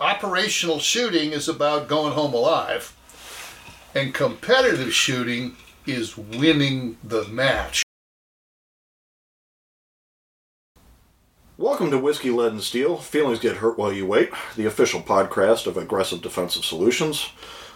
Operational shooting is about going home alive, and competitive shooting is winning the match. Welcome to Whiskey, Lead, and Steel. Feelings Get Hurt While You Wait, the official podcast of Aggressive Defensive Solutions.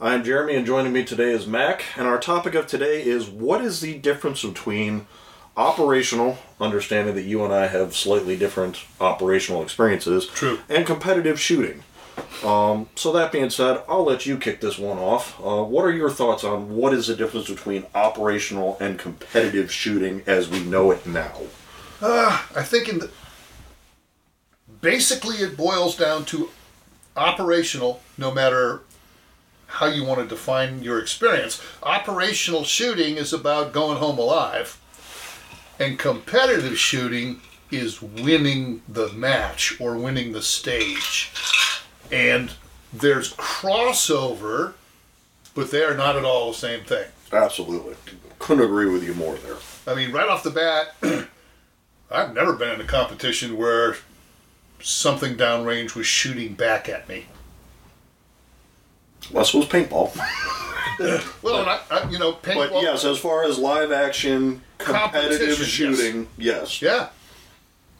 I'm Jeremy, and joining me today is Mac, and our topic of today is what is the difference between operational, understanding that you and I have slightly different operational experiences, True. and competitive shooting. Um, so that being said, I'll let you kick this one off. Uh, what are your thoughts on what is the difference between operational and competitive shooting as we know it now? I think in the basically it boils down to operational, no matter how you want to define your experience. Operational shooting is about going home alive, and competitive shooting is winning the match or winning the stage. And there's crossover, but they are not at all the same thing. Absolutely. Couldn't agree with you more there. I mean, right off the bat, I've never been in a competition where something downrange was shooting back at me. Less was paintball. Well, I, I, you know, paintball. But yes, as far as live action competitive Competition, yes. shooting, yes. Yeah.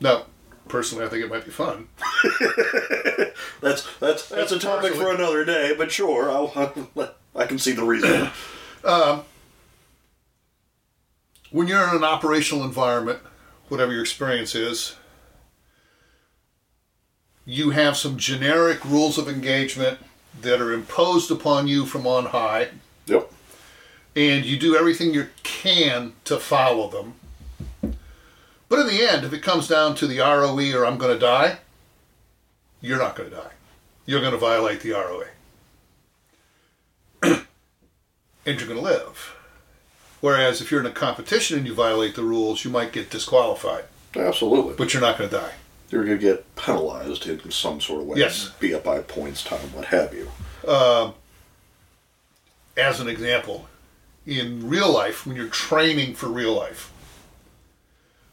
No, personally, I think it might be fun. That's that's that's a topic for another day, but sure, I'll, I can see the reason. Um, when you're in an operational environment, whatever your experience is, you have some generic rules of engagement that are imposed upon you from on high. yep. and you do everything you can to follow them. But in the end, if it comes down to the ROE or I'm going to die, you're not going to die. You're going to violate the ROE. and you're going to live. Whereas if you're in a competition and you violate the rules, you might get disqualified, Absolutely. but you're not going to die. You're gonna get penalized in some sort of way. Yes. Be it by points, time, what have you. Um, as an example, in real life, when you're training for real life,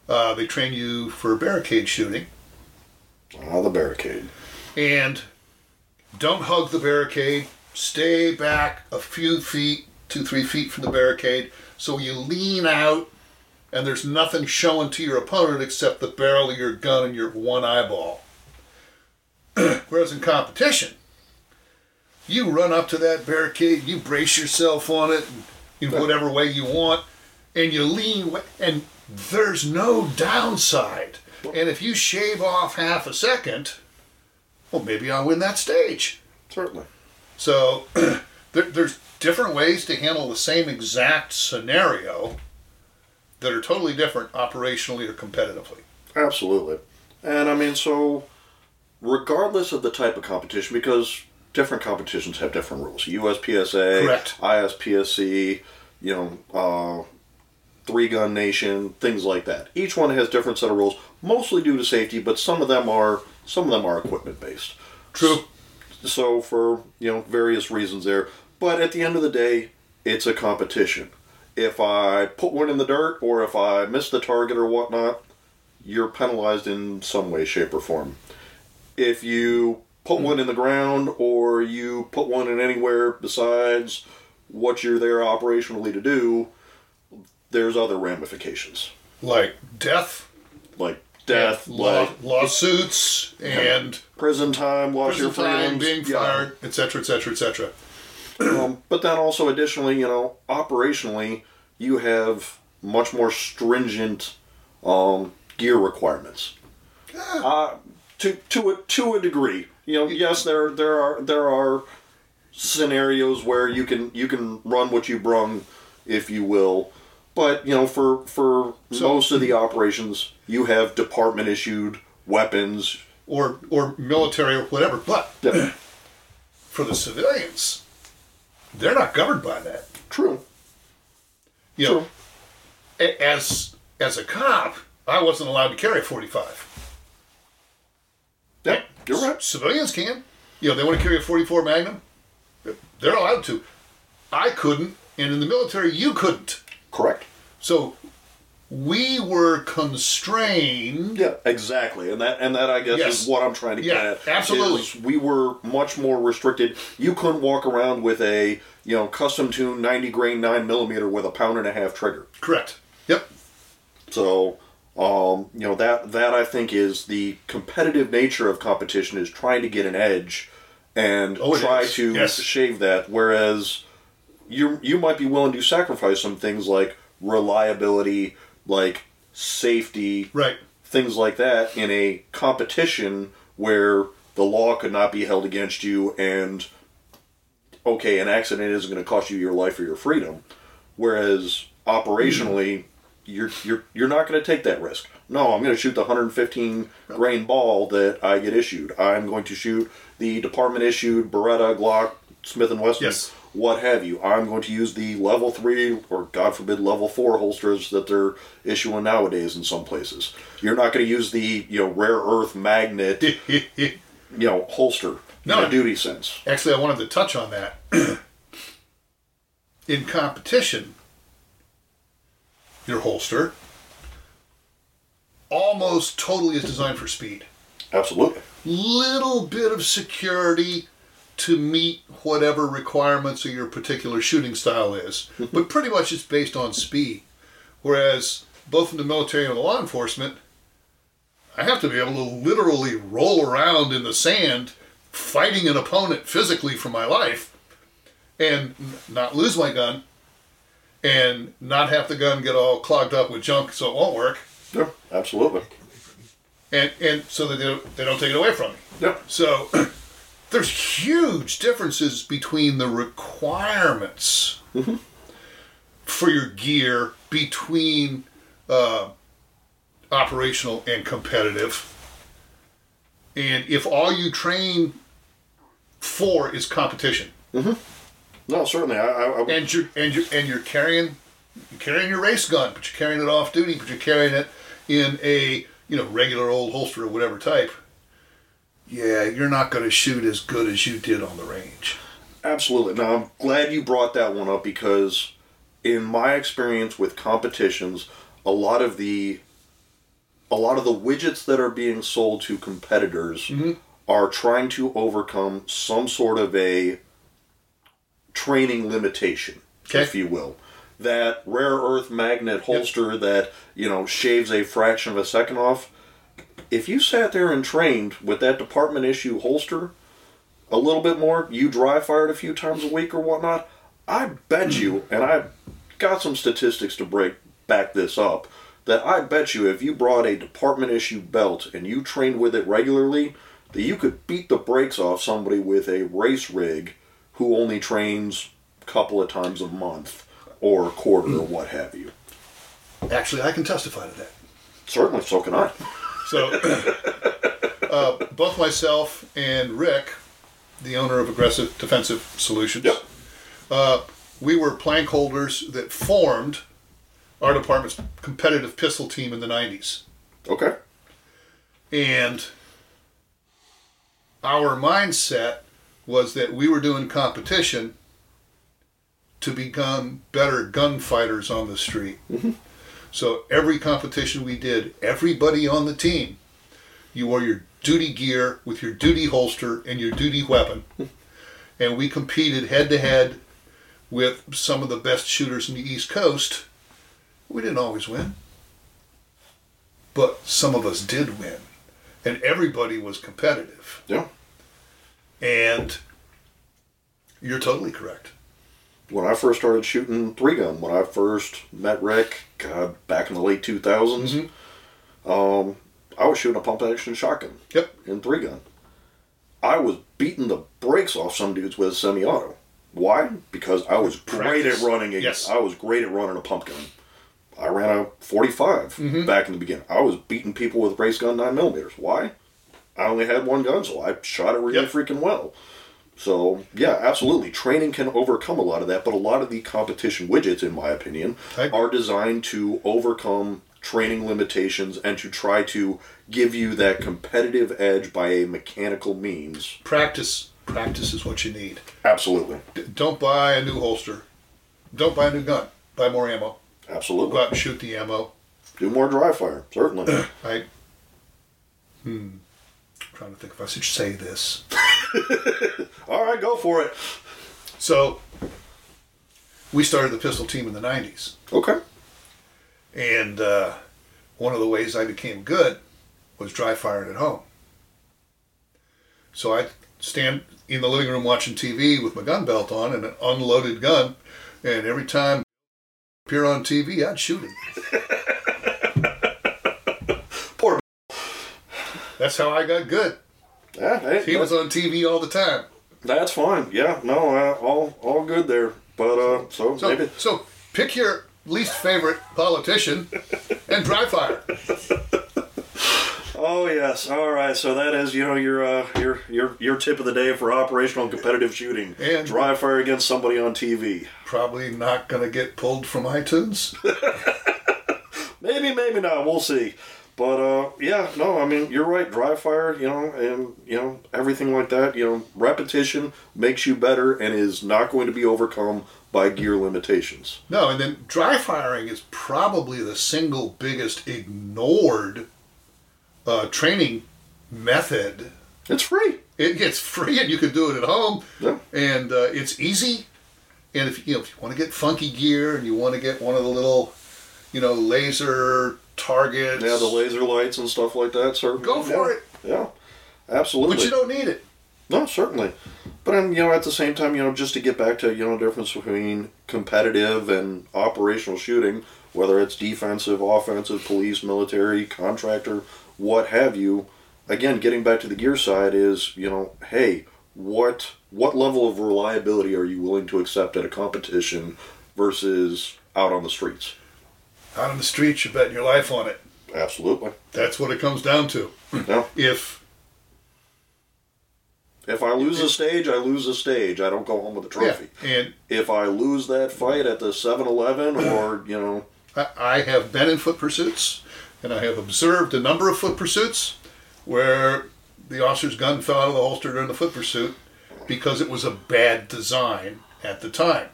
uh, they train you for barricade shooting. Ah, the barricade. and don't hug the barricade. Stay back a few feet, two, three feet from the barricade, so you lean out and there's nothing showing to your opponent except the barrel of your gun and your one eyeball. Whereas in competition, you run up to that barricade, you brace yourself on it in whatever way you want, and you lean, and there's no downside. And if you shave off half a second, well, maybe I'll win that stage. Certainly. So there, there's different ways to handle the same exact scenario that are totally different operationally or competitively. Absolutely. And I mean, so regardless of the type of competition, because different competitions have different rules. USPSA, Correct. ISPSC, you know, uh, Three Gun Nation, things like that. Each one has different set of rules, mostly due to safety, but some of them are some of them are equipment based. True. So for you know various reasons there, but at the end of the day, it's a competition. If I put one in the dirt or if I miss the target or whatnot, you're penalized in some way, shape, or form. If you put one in the ground or you put one in anywhere besides what you're there operationally to do, there's other ramifications Like death, like death, law, like lawsuits, and prison time, loss prison your time, being fired, etc., etc., etc. Um, but then also, additionally, you know, operationally, you have much more stringent um, gear requirements. Uh, to to a to a degree, you know, yes, there there are there are scenarios where you can you can run what you brung, if you will. But you know, for for most of the operations, you have department issued weapons. Or, or military or whatever. But for the civilians, they're not governed by that. True. You know, as as a cop, I wasn't allowed to carry a 45. Yep, you're right. Civilians can. You know, they want to carry a 44 Magnum. They're allowed to. I couldn't, and in the military, you couldn't. Correct. So we were constrained. Yeah, exactly, and that and that I guess Yes. is what I'm trying to Yeah, get at. absolutely. we were much more restricted. You couldn't walk around with a you know custom tuned 90 grain nine millimeter with a pound and a half trigger. Correct. Yep. So, um, you know that that I think is the competitive nature of competition is trying to get an edge and Oh, try is. to Yes. shave that. Whereas you you might be willing to sacrifice some things like reliability, like safety, Right. things like that in a competition where the law could not be held against you and okay an accident isn't going to cost you your life or your freedom whereas operationally you're you're you're not going to take that risk no i'm going to shoot the 115 grain ball that i get issued i'm going to shoot the department issued beretta glock smith and wesson Yes. What have you. I'm going to use the level three or God forbid level four holsters that they're issuing nowadays in some places. You're not going to use the you know rare earth magnet you know holster No. in a duty sense. Actually, I wanted to touch on that. In competition, your holster almost totally is designed for speed. Absolutely. Little bit of security to meet whatever requirements of your particular shooting style is, but pretty much it's based on speed. Whereas both in the military and law enforcement, I have to be able to literally roll around in the sand fighting an opponent physically for my life and not lose my gun and not have the gun get all clogged up with junk so it won't work Yeah, absolutely. and and so that they don't, they don't take it away from me Yeah. so there's huge differences between the requirements for your gear between uh, operational and competitive. And if all you train for is competition, No, certainly. I, I, I and you're and you're and you're carrying you're carrying your race gun, but you're carrying it off duty, but you're carrying it in a you know regular old holster or whatever type. Yeah, you're not going to shoot as good as you did on the range. Absolutely. Now, I'm glad you brought that one up because, in my experience with competitions, a lot of the a lot of the widgets that are being sold to competitors mm-hmm. are trying to overcome some sort of a training limitation, Okay. if you will. That rare earth magnet holster that you know shaves a fraction of a second off. If you sat there and trained with that department issue holster, a little bit more, you dry fired a few times a week or whatnot, I bet you, mm-hmm. and I've got some statistics to break back this up, that I bet you if you brought a department issue belt and you trained with it regularly, that you could beat the brakes off somebody with a race rig who only trains a couple of times a month or a quarter or mm. what have you. Actually, I can testify to that. Certainly, so can I. So, uh, both myself and Rick, the owner of Aggressive Defensive Solutions, Yep. uh, we were plank holders that formed our department's competitive pistol team in the 90s. Okay. And our mindset was that we were doing competition to become better gunfighters on the street. So every competition we did, everybody on the team, you wore your duty gear with your duty holster and your duty weapon. and we competed head to head with some of the best shooters in the East Coast. We didn't always win, but some of us did win. And everybody was competitive. Yeah. And you're totally correct. When I first started shooting three gun, when I first met Rick, God, back in the late 2000s, um, I was shooting a pump action shotgun Yep. in three gun. I was beating the brakes off some dudes with a semi auto. Why? Because I was great at running. A, Yes. I was great at running a pump gun. I ran a 45 back in the beginning. I was beating people with race gun 9 millimeters. Why? I only had one gun, so I shot it really Yep. freaking well. So yeah, absolutely. Training can overcome a lot of that, but a lot of the competition widgets, in my opinion, are designed to overcome training limitations and to try to give you that competitive edge by a mechanical means. Practice. Practice is what you need. Absolutely. D- don't buy a new holster. Don't buy a new gun. Buy more ammo. Absolutely. Go out and shoot the ammo. do more dry fire. Certainly. I hmm trying to think if I should say this. All right, go for it. So we started the pistol team in the '90s, Okay. and uh, one of the ways I became good was dry firing at home. So I stand in the living room watching TV with my gun belt on and an unloaded gun, and every time I appear on TV, I'd shoot him. Poor. That's how I got good. Yeah, hey, He was on TV all the time. That's fine. Yeah, no, uh, all all good there. But uh, so, So, maybe so pick your least favorite politician and dry fire. Oh yes, all right. So that is, you know, your uh, your your your tip of the day for operational competitive shooting. And- dry fire against somebody on TV. Probably not going to get pulled from iTunes. Maybe, maybe not. We'll see. But uh, yeah, no, I mean you're right. Dry fire, you know, and you know everything like that. You know, repetition makes you better and is not going to be overcome by gear limitations. No, and then dry firing is probably the single biggest ignored uh, training method. It's free. It gets free, and you can do it at home, Yeah. and uh, it's easy. And if you know if you want to get funky gear and you want to get one of the little, you know, laser targets, Yeah, the laser lights and stuff like that. Certainly. go for yeah. it. Yeah, absolutely. But you don't need it. No, certainly. But um, you know, at the same time, you know, just to get back to you know, the difference between competitive and operational shooting, whether it's defensive, offensive, police, military, contractor, what have you. Again, getting back to the gear side is you know, hey, what what level of reliability are you willing to accept at a competition versus out on the streets? Out on the streets, you're betting your life on it. Absolutely. That's what it comes down to. Yeah. If If I lose a stage, I lose a stage. I don't go home with a yeah, trophy. and If I lose that fight at the 7-Eleven or you know I, I have been in foot pursuits, and I have observed a number of foot pursuits where the officer's gun fell out of the holster during the foot pursuit because it was a bad design at the time.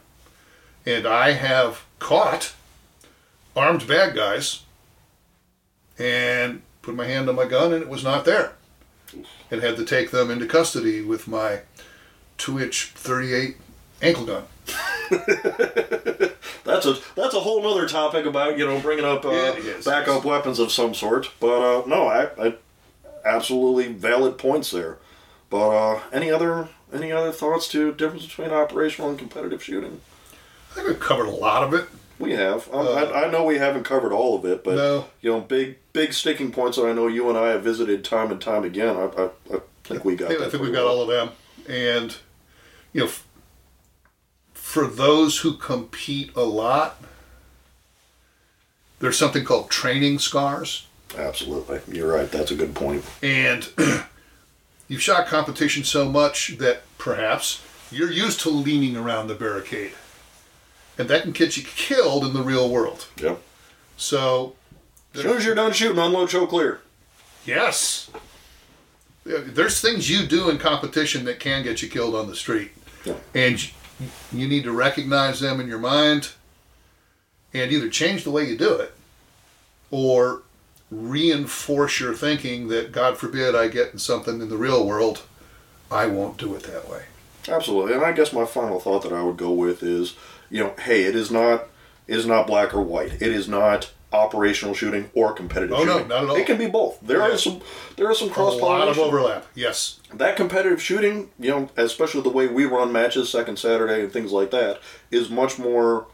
And I have caught armed bad guys and put my hand on my gun, and it was not there. And had to take them into custody with my two inch 38 ankle gun. That's a that's a whole other topic about you know bringing up uh, Yeah, it is. backup weapons of some sort. But uh, no, I, I absolutely valid points there. But uh, any other any other thoughts to difference between operational and competitive shooting? I think we've covered a lot of it. We have. Um, I, I know we haven't covered all of it, but No. you know, big big sticking points that I know you and I have visited time and time again. I, I, I think we got. I think we've got well. all of them. And, you know, f- for those who compete a lot, there's something called training scars. Absolutely, you're right. That's a good point. And you've shot competition so much that perhaps you're used to leaning around the barricade. And that can get you killed in the real world. Yep. So, As soon as you're done shooting, unload, show clear. yes. There's things you do in competition that can get you killed on the street. Yeah. and you need to recognize them in your mind and either change the way you do it or reinforce your thinking that god forbid i get in something in the real world i won't do it that way Absolutely, and I guess my final thought that I would go with is, you know, hey, it is not, it is not black or white. It is not operational shooting or competitive Oh, no, shooting. not at all. It can be both. There Yeah. are some, there are some cross a cross lot of overlap yes That competitive shooting, you know, especially the way we run matches, second Saturday and things like that, is much more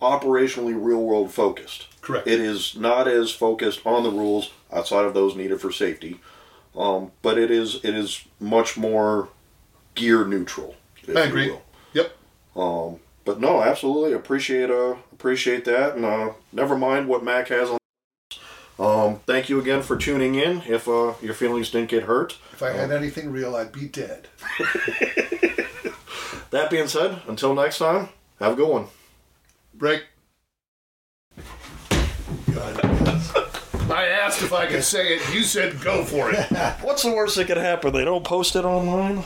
operationally real world focused. Correct. It is not as focused on the rules outside of those needed for safety, um, but it is it is much more gear neutral. i agree yep Um, but no, absolutely appreciate uh appreciate that, and uh, never mind what Mac has on. Um, thank you again for tuning in. If uh, your feelings didn't get hurt, if i had anything real i'd be dead that being said, until next time, have a good one. break God. i asked if i could say it you said go for it What's the worst that could happen? They don't post it online.